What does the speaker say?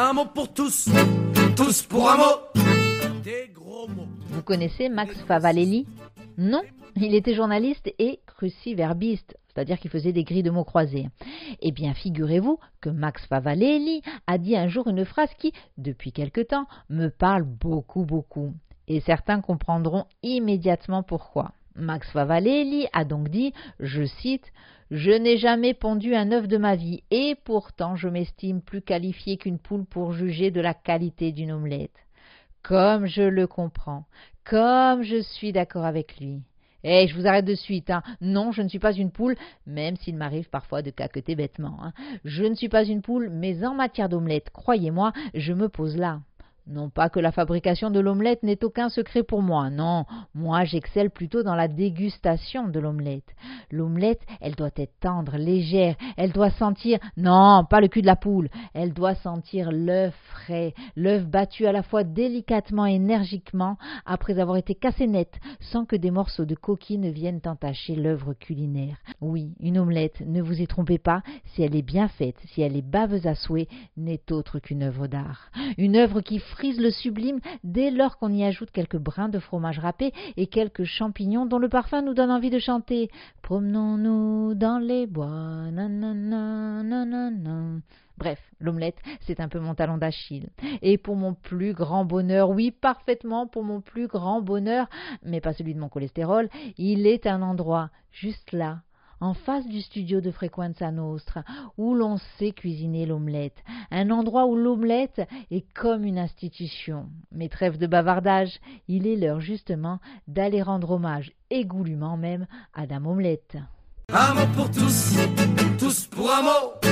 Un mot pour tous, tous pour un mot. Des gros mots. Vous connaissez Max Favalelli? Non, il était journaliste et cruciverbiste, c'est-à-dire qu'il faisait des grilles de mots croisés. Eh bien, figurez-vous que Max Favalelli a dit un jour une phrase qui, depuis quelque temps, me parle beaucoup, beaucoup. Et certains comprendront immédiatement pourquoi. Max Favalelli a donc dit, je cite, Je n'ai jamais pondu un œuf de ma vie, et pourtant je m'estime plus qualifié qu'une poule pour juger de la qualité d'une omelette. Comme je le comprends, comme je suis d'accord avec lui. Eh, je vous arrête de suite. Hein. Non, je ne suis pas une poule, même s'il m'arrive parfois de caqueter bêtement. Hein. Je ne suis pas une poule, mais en matière d'omelette, croyez-moi, je me pose là. Non pas que la fabrication de l'omelette n'ait aucun secret pour moi, non, moi j'excelle plutôt dans la dégustation de l'omelette. L'omelette, elle doit être tendre, légère, elle doit sentir, non, pas le cul de la poule, elle doit sentir l'œuf frais, l'œuf battu à la fois délicatement et énergiquement, après avoir été cassé net, sans que des morceaux de coquille ne viennent entacher l'œuvre culinaire. Oui, une omelette, ne vous y trompez pas, si elle est bien faite, si elle est baveuse à souhait, n'est autre qu'une œuvre d'art. Une œuvre qui le sublime dès lors qu'on y ajoute quelques brins de fromage râpé et quelques champignons dont le parfum nous donne envie de chanter. Promenons-nous dans les bois. Bref, l'omelette, c'est un peu mon talon d'Achille. Et pour mon plus grand bonheur, oui, parfaitement pour mon plus grand bonheur, mais pas celui de mon cholestérol, il est un endroit, juste là, en face du studio de Frequenza Nostra, où l'on sait cuisiner l'omelette, un endroit où l'omelette est comme une institution. Mais trêve de bavardage, il est l'heure justement d'aller rendre hommage, et goulûment même, à Dame Omelette. Un pour tous, tous pour un.